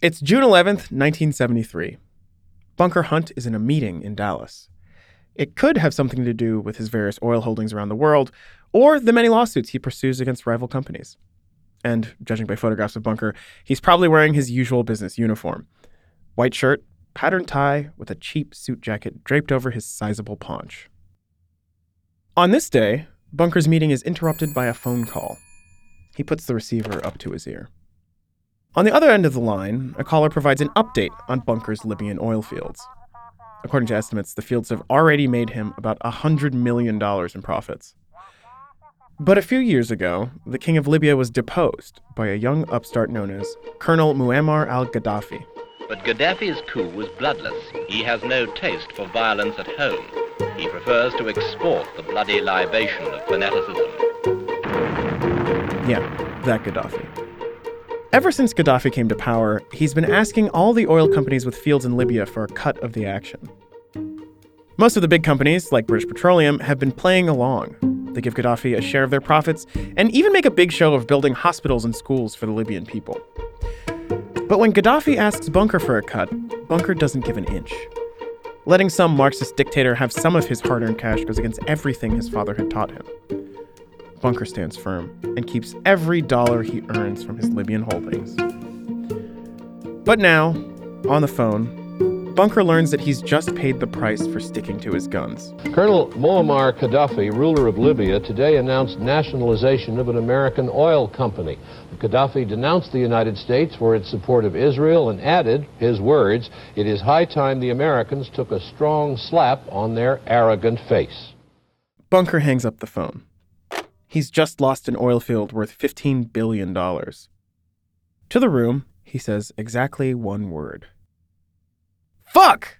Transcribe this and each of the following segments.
It's June 11th, 1973. Bunker Hunt is in a meeting in Dallas. It could have something to do with his various oil holdings around the world or the many lawsuits he pursues against rival companies. And judging by photographs of Bunker, he's probably wearing his usual business uniform white shirt, patterned tie, with a cheap suit jacket draped over his sizable paunch. On this day, Bunker's meeting is interrupted by a phone call. He puts the receiver up to his ear. On the other end of the line, a caller provides an update on Bunker's Libyan oil fields. According to estimates, the fields have already made him about $100 million in profits. But a few years ago, the king of Libya was deposed by a young upstart known as Colonel Muammar al Gaddafi. But Gaddafi's coup was bloodless. He has no taste for violence at home. He prefers to export the bloody libation of fanaticism. Yeah, that Gaddafi. Ever since Gaddafi came to power, he's been asking all the oil companies with fields in Libya for a cut of the action. Most of the big companies, like British Petroleum, have been playing along. They give Gaddafi a share of their profits and even make a big show of building hospitals and schools for the Libyan people. But when Gaddafi asks Bunker for a cut, Bunker doesn't give an inch. Letting some Marxist dictator have some of his hard earned cash goes against everything his father had taught him. Bunker stands firm and keeps every dollar he earns from his Libyan holdings. But now, on the phone, Bunker learns that he's just paid the price for sticking to his guns. Colonel Muammar Gaddafi, ruler of Libya, today announced nationalization of an American oil company. Gaddafi denounced the United States for its support of Israel and added, his words, it is high time the Americans took a strong slap on their arrogant face. Bunker hangs up the phone. He's just lost an oil field worth $15 billion. To the room, he says exactly one word Fuck!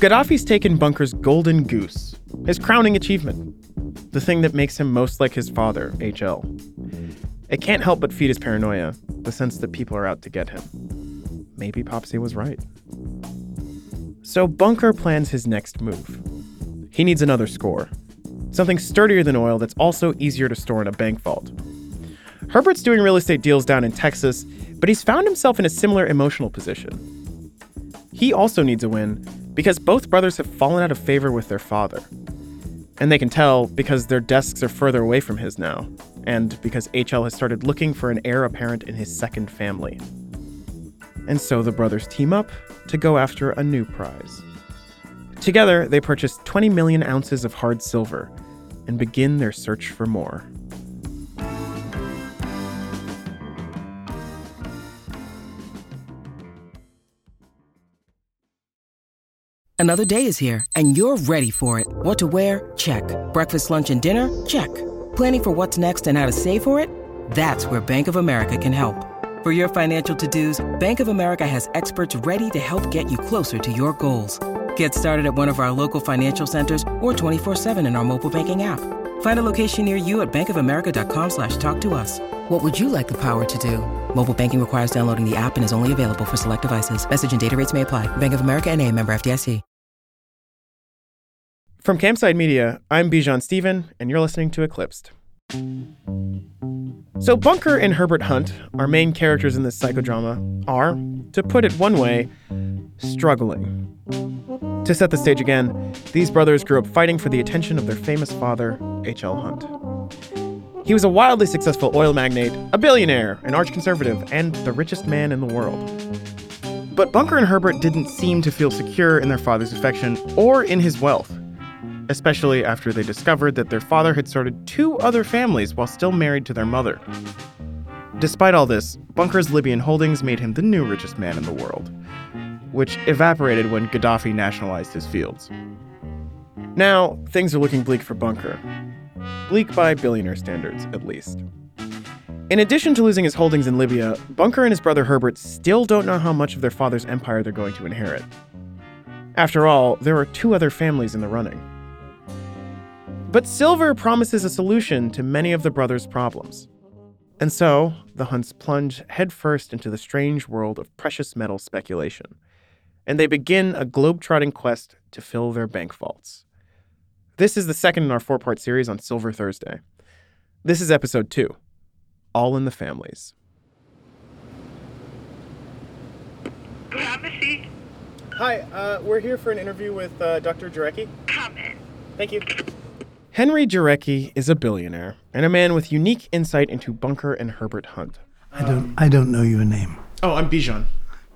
Gaddafi's taken Bunker's golden goose, his crowning achievement, the thing that makes him most like his father, HL. It can't help but feed his paranoia, the sense that people are out to get him. Maybe Popsy was right. So Bunker plans his next move. He needs another score, something sturdier than oil that's also easier to store in a bank vault. Herbert's doing real estate deals down in Texas, but he's found himself in a similar emotional position. He also needs a win because both brothers have fallen out of favor with their father. And they can tell because their desks are further away from his now, and because HL has started looking for an heir apparent in his second family. And so the brothers team up to go after a new prize. Together, they purchase 20 million ounces of hard silver and begin their search for more. Another day is here, and you're ready for it. What to wear? Check. Breakfast, lunch, and dinner? Check. Planning for what's next and how to save for it? That's where Bank of America can help. For your financial to-dos, Bank of America has experts ready to help get you closer to your goals. Get started at one of our local financial centers or 24-7 in our mobile banking app. Find a location near you at bankofamerica.com slash talk to us. What would you like the power to do? Mobile banking requires downloading the app and is only available for select devices. Message and data rates may apply. Bank of America and a member FDIC. From Campside Media, I'm Bijan Stephen, and you're listening to Eclipsed. So, Bunker and Herbert Hunt, our main characters in this psychodrama, are, to put it one way, struggling. To set the stage again, these brothers grew up fighting for the attention of their famous father, H.L. Hunt. He was a wildly successful oil magnate, a billionaire, an arch conservative, and the richest man in the world. But Bunker and Herbert didn't seem to feel secure in their father's affection or in his wealth especially after they discovered that their father had started two other families while still married to their mother. Despite all this, Bunker's Libyan holdings made him the new richest man in the world, which evaporated when Gaddafi nationalized his fields. Now, things are looking bleak for Bunker. Bleak by billionaire standards, at least. In addition to losing his holdings in Libya, Bunker and his brother Herbert still don't know how much of their father's empire they're going to inherit. After all, there are two other families in the running. But silver promises a solution to many of the brothers' problems. And so, the Hunts plunge headfirst into the strange world of precious metal speculation, and they begin a globe-trotting quest to fill their bank vaults. This is the second in our four part series on Silver Thursday. This is episode two All in the Families. Grab a seat. Hi, uh, we're here for an interview with uh, Dr. Jarecki. Come in. Thank you. Henry Jarecki is a billionaire and a man with unique insight into Bunker and Herbert Hunt. I don't. I don't know your name. Oh, I'm Bijan.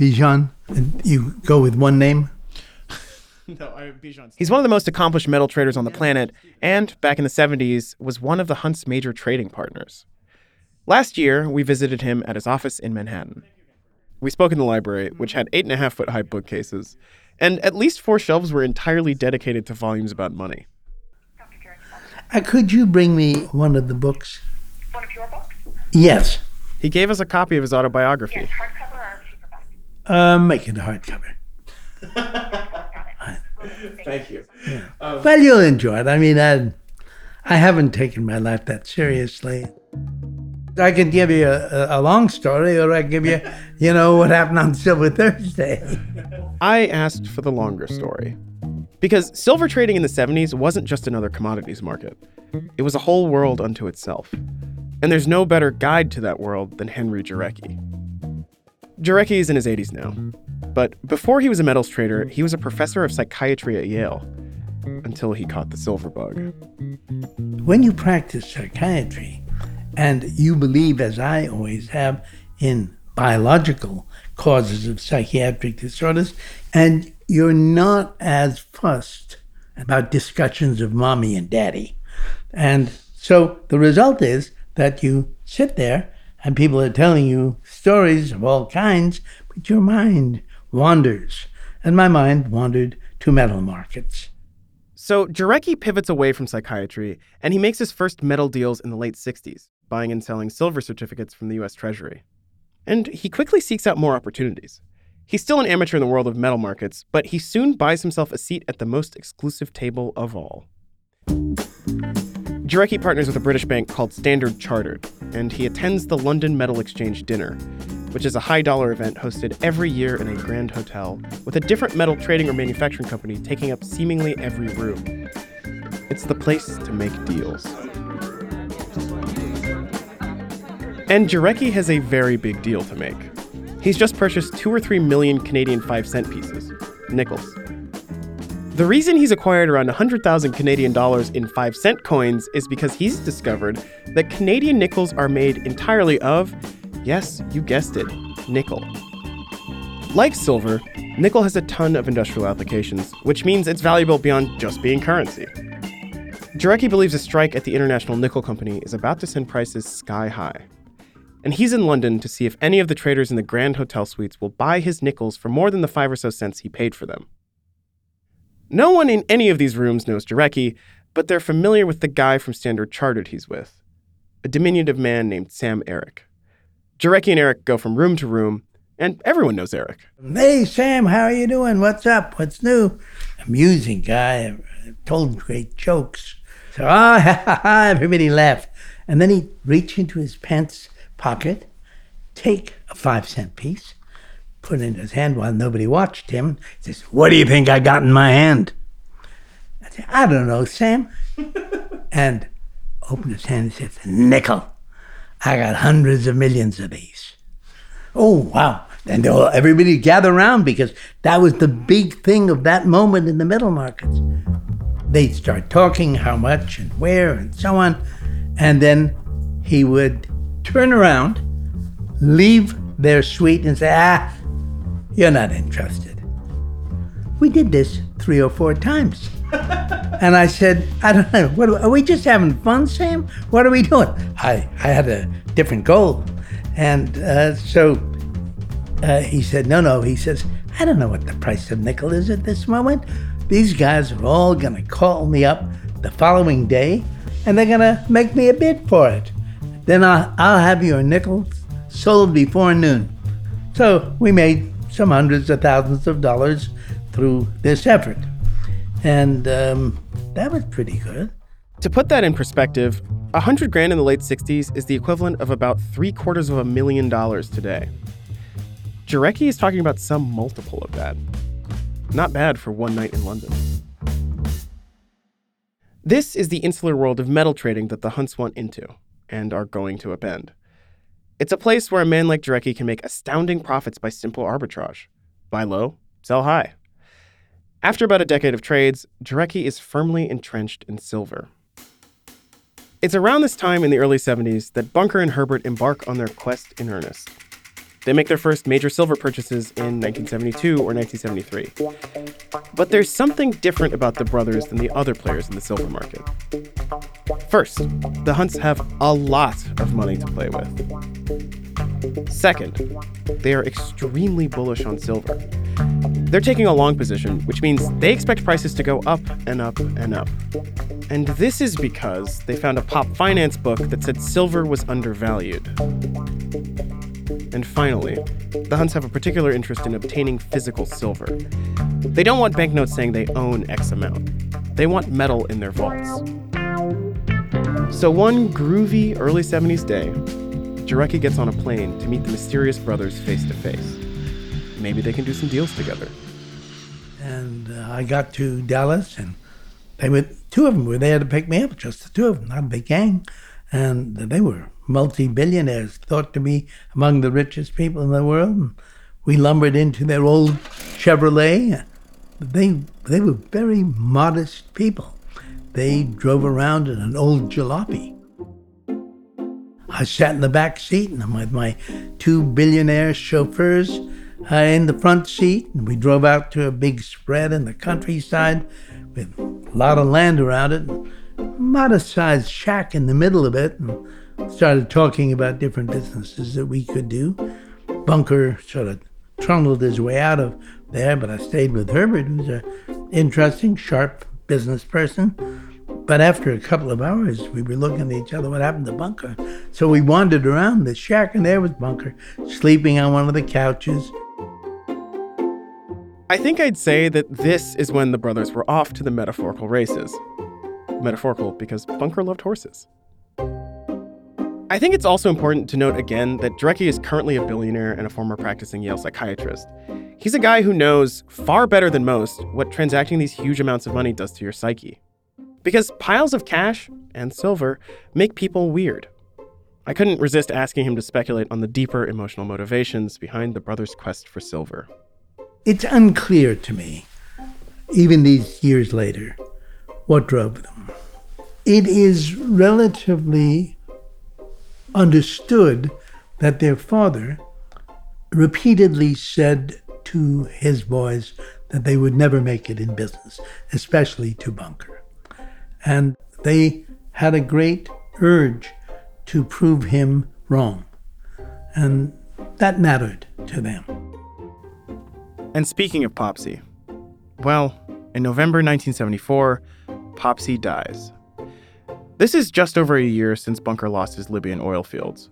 Bijan. You go with one name. No, I'm Bijan. He's one of the most accomplished metal traders on the planet, and back in the 70s, was one of the Hunt's major trading partners. Last year, we visited him at his office in Manhattan. We spoke in the library, which had eight and a half foot high bookcases, and at least four shelves were entirely dedicated to volumes about money. Uh, could you bring me one of the books? One of your books? Yes. He gave us a copy of his autobiography. Hardcover or paperback? Make it a hardcover. Thank you. Well, um, you'll enjoy it. I mean, I, I haven't taken my life that seriously. I can give you a, a, a long story, or I can give you, you know, what happened on Silver Thursday. I asked for the longer story. Because silver trading in the 70s wasn't just another commodities market, it was a whole world unto itself. And there's no better guide to that world than Henry Jarecki. Jarecki is in his 80s now. But before he was a metals trader, he was a professor of psychiatry at Yale until he caught the silver bug. when you practice psychiatry and you believe, as I always have, in biological causes of psychiatric disorders, and you're not as fussed about discussions of mommy and daddy. And so the result is that you sit there and people are telling you stories of all kinds, but your mind wanders. And my mind wandered to metal markets. So Jarecki pivots away from psychiatry and he makes his first metal deals in the late 60s, buying and selling silver certificates from the US Treasury. And he quickly seeks out more opportunities. He's still an amateur in the world of metal markets, but he soon buys himself a seat at the most exclusive table of all. Jarecki partners with a British bank called Standard Chartered, and he attends the London Metal Exchange Dinner, which is a high dollar event hosted every year in a grand hotel, with a different metal trading or manufacturing company taking up seemingly every room. It's the place to make deals. And Jarecki has a very big deal to make. He's just purchased two or three million Canadian 5 cent pieces, nickels. The reason he's acquired around 100,000 Canadian dollars in 5 cent coins is because he's discovered that Canadian nickels are made entirely of, yes, you guessed it, nickel. Like silver, nickel has a ton of industrial applications, which means it's valuable beyond just being currency. Jarecki believes a strike at the International Nickel Company is about to send prices sky high. And he's in London to see if any of the traders in the Grand Hotel suites will buy his nickels for more than the five or so cents he paid for them. No one in any of these rooms knows Jarecki, but they're familiar with the guy from Standard Chartered he's with, a diminutive man named Sam Eric. Jarecki and Eric go from room to room, and everyone knows Eric. Hey, Sam, how are you doing? What's up? What's new? Amusing guy, told great jokes. So, ah, ha, ha, ha, everybody laughed. And then he'd reach into his pants pocket, take a five cent piece, put in his hand while nobody watched him. He says, What do you think I got in my hand? I said, I don't know, Sam. and opened his hand and says, Nickel. I got hundreds of millions of these. Oh, wow. And everybody gather around because that was the big thing of that moment in the metal markets. They'd start talking how much and where and so on. And then he would turn around, leave their suite, and say, Ah, you're not interested. We did this three or four times. And I said, I don't know, what, are we just having fun, Sam? What are we doing? I, I had a different goal. And uh, so uh, he said, No, no. He says, I don't know what the price of nickel is at this moment. These guys are all going to call me up the following day and they're going to make me a bid for it. Then I'll, I'll have your nickels sold before noon. So we made some hundreds of thousands of dollars through this effort. And um, that was pretty good. To put that in perspective, a hundred grand in the late 60s is the equivalent of about three quarters of a million dollars today. Jarecki is talking about some multiple of that. Not bad for one night in London. This is the insular world of metal trading that the Hunts want into and are going to upend. It's a place where a man like Jarecki can make astounding profits by simple arbitrage. buy low, sell high. After about a decade of trades, Jarecki is firmly entrenched in silver. It's around this time in the early 70s that Bunker and Herbert embark on their quest in earnest. They make their first major silver purchases in 1972 or 1973. But there's something different about the brothers than the other players in the silver market. First, the Hunts have a lot of money to play with. Second, they are extremely bullish on silver. They're taking a long position, which means they expect prices to go up and up and up. And this is because they found a pop finance book that said silver was undervalued. And finally, the Hunts have a particular interest in obtaining physical silver. They don't want banknotes saying they own X amount. They want metal in their vaults. So one groovy early 70s day, Jarecki gets on a plane to meet the mysterious brothers face to face. Maybe they can do some deals together. And uh, I got to Dallas, and they were two of them were there to pick me up, just the two of them, not a big gang, and they were multi-billionaires, thought to be among the richest people in the world. We lumbered into their old Chevrolet. They they were very modest people. They drove around in an old jalopy. I sat in the back seat and I'm with my two billionaire chauffeurs uh, in the front seat, and we drove out to a big spread in the countryside with a lot of land around it, a modest-sized shack in the middle of it, and started talking about different businesses that we could do. Bunker sort of trundled his way out of there, but I stayed with Herbert, who's an interesting, sharp business person. But after a couple of hours, we were looking at each other, what happened to Bunker? So we wandered around the shack, and there was Bunker, sleeping on one of the couches. I think I'd say that this is when the brothers were off to the metaphorical races. Metaphorical because Bunker loved horses. I think it's also important to note again that Jarecki is currently a billionaire and a former practicing Yale psychiatrist. He's a guy who knows far better than most what transacting these huge amounts of money does to your psyche. Because piles of cash and silver make people weird. I couldn't resist asking him to speculate on the deeper emotional motivations behind the brothers' quest for silver. It's unclear to me, even these years later, what drove them. It is relatively understood that their father repeatedly said to his boys that they would never make it in business, especially to Bunker. And they had a great urge to prove him wrong. And that mattered to them. And speaking of Popsy, well, in November 1974, Popsy dies. This is just over a year since Bunker lost his Libyan oil fields.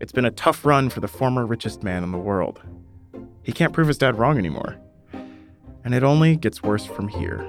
It's been a tough run for the former richest man in the world. He can't prove his dad wrong anymore. And it only gets worse from here.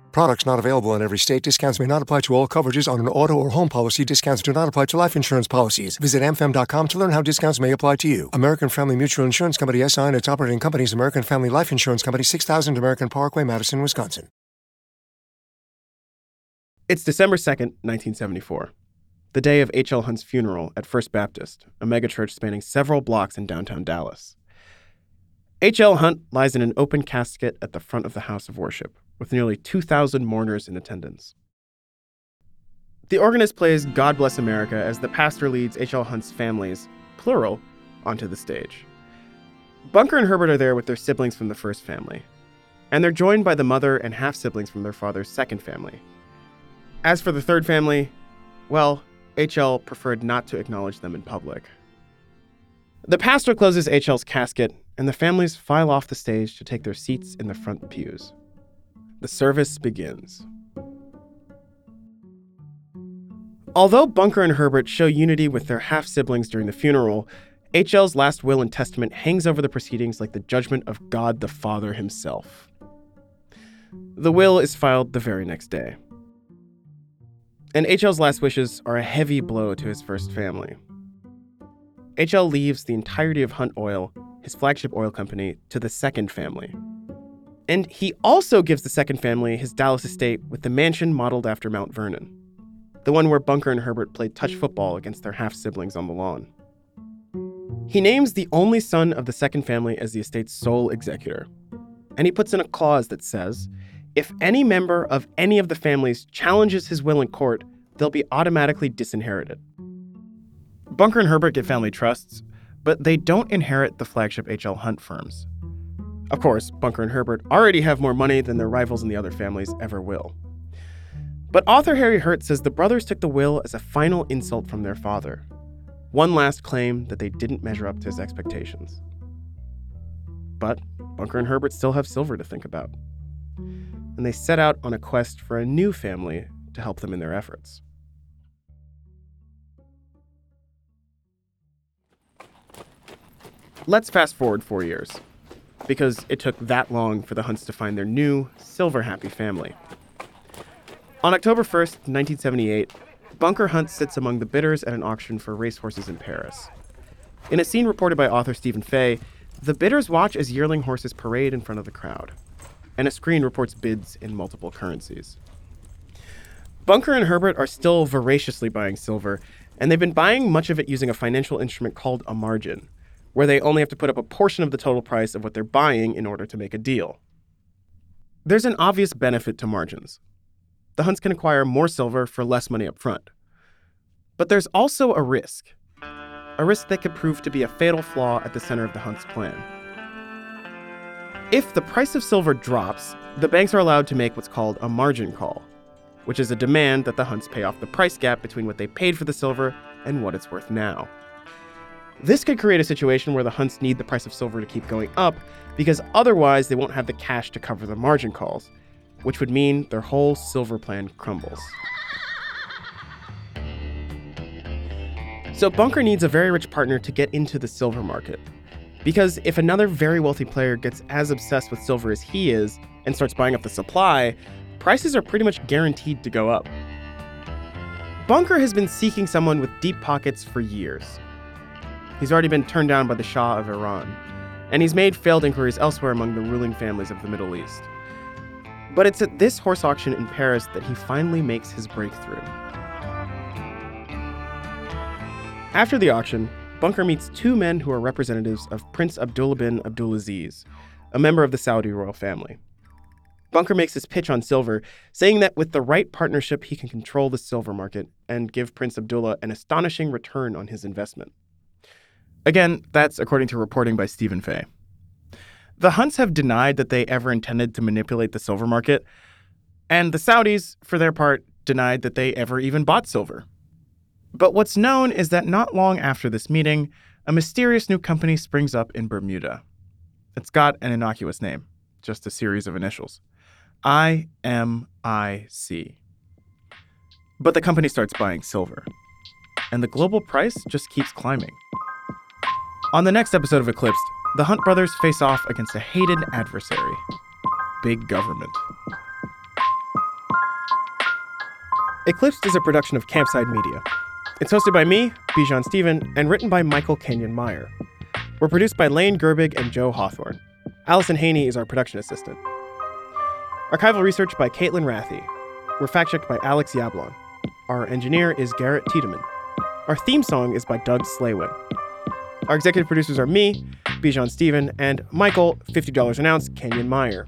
Products not available in every state. Discounts may not apply to all coverages on an auto or home policy. Discounts do not apply to life insurance policies. Visit amfam.com to learn how discounts may apply to you. American Family Mutual Insurance Company SI and its operating companies American Family Life Insurance Company 6000 American Parkway, Madison, Wisconsin. It's December 2nd, 1974, the day of H.L. Hunt's funeral at First Baptist, a megachurch spanning several blocks in downtown Dallas. H.L. Hunt lies in an open casket at the front of the house of worship, with nearly 2,000 mourners in attendance. The organist plays God Bless America as the pastor leads H.L. Hunt's families, plural, onto the stage. Bunker and Herbert are there with their siblings from the first family, and they're joined by the mother and half siblings from their father's second family. As for the third family, well, HL preferred not to acknowledge them in public. The pastor closes HL's casket, and the families file off the stage to take their seats in the front pews. The service begins. Although Bunker and Herbert show unity with their half siblings during the funeral, HL's last will and testament hangs over the proceedings like the judgment of God the Father himself. The will is filed the very next day. And HL's last wishes are a heavy blow to his first family. HL leaves the entirety of Hunt Oil, his flagship oil company, to the second family. And he also gives the second family his Dallas estate with the mansion modeled after Mount Vernon, the one where Bunker and Herbert played touch football against their half siblings on the lawn. He names the only son of the second family as the estate's sole executor. And he puts in a clause that says if any member of any of the families challenges his will in court, they'll be automatically disinherited. Bunker and Herbert get family trusts, but they don't inherit the flagship HL Hunt firms. Of course, Bunker and Herbert already have more money than their rivals in the other families ever will. But author Harry Hurt says the brothers took the will as a final insult from their father. One last claim that they didn't measure up to his expectations. But Bunker and Herbert still have silver to think about and they set out on a quest for a new family to help them in their efforts. Let's fast forward four years, because it took that long for the Hunts to find their new, silver happy family. On October 1st, 1978, Bunker Hunt sits among the bidders at an auction for racehorses in Paris. In a scene reported by author Stephen Fay, the bidders watch as yearling horses parade in front of the crowd and a screen reports bids in multiple currencies. Bunker and Herbert are still voraciously buying silver, and they've been buying much of it using a financial instrument called a margin, where they only have to put up a portion of the total price of what they're buying in order to make a deal. There's an obvious benefit to margins. The Hunts can acquire more silver for less money up front. But there's also a risk. A risk that could prove to be a fatal flaw at the center of the Hunts' plan. If the price of silver drops, the banks are allowed to make what's called a margin call, which is a demand that the Hunts pay off the price gap between what they paid for the silver and what it's worth now. This could create a situation where the Hunts need the price of silver to keep going up because otherwise they won't have the cash to cover the margin calls, which would mean their whole silver plan crumbles. So Bunker needs a very rich partner to get into the silver market, because if another very wealthy player gets as obsessed with silver as he is and starts buying up the supply, prices are pretty much guaranteed to go up. Bunker has been seeking someone with deep pockets for years. He's already been turned down by the Shah of Iran, and he's made failed inquiries elsewhere among the ruling families of the Middle East. But it's at this horse auction in Paris that he finally makes his breakthrough. After the auction, Bunker meets two men who are representatives of Prince Abdullah bin Abdulaziz, a member of the Saudi royal family. Bunker makes his pitch on silver, saying that with the right partnership, he can control the silver market and give Prince Abdullah an astonishing return on his investment. Again, that's according to reporting by Stephen Fay. The Hunts have denied that they ever intended to manipulate the silver market, and the Saudis, for their part, denied that they ever even bought silver. But what's known is that not long after this meeting, a mysterious new company springs up in Bermuda. It's got an innocuous name, just a series of initials IMIC. But the company starts buying silver, and the global price just keeps climbing. On the next episode of Eclipsed, the Hunt brothers face off against a hated adversary big government. Eclipsed is a production of Campside Media. It's hosted by me, Bijan Stephen, and written by Michael Kenyon Meyer. We're produced by Lane Gerbig and Joe Hawthorne. Allison Haney is our production assistant. Archival research by Caitlin Rathy. We're fact checked by Alex Yablon. Our engineer is Garrett Tiedemann. Our theme song is by Doug Slaywin. Our executive producers are me, Bijan Stephen, and Michael, $50 an ounce, Kenyon Meyer.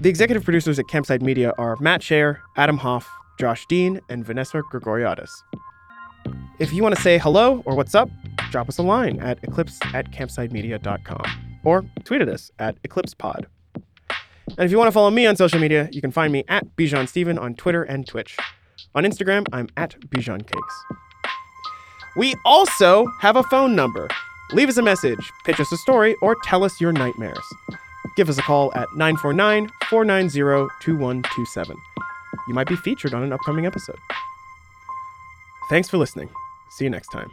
The executive producers at Campside Media are Matt Shaer, Adam Hoff, Josh Dean, and Vanessa Grigoriadis. If you want to say hello or what's up, drop us a line at eclipse at campsidemedia.com or tweet at us at eclipsepod. And if you want to follow me on social media, you can find me at Bijan Stephen on Twitter and Twitch. On Instagram, I'm at Bijan Cakes. We also have a phone number. Leave us a message, pitch us a story, or tell us your nightmares. Give us a call at 949 490 2127. You might be featured on an upcoming episode. Thanks for listening. See you next time.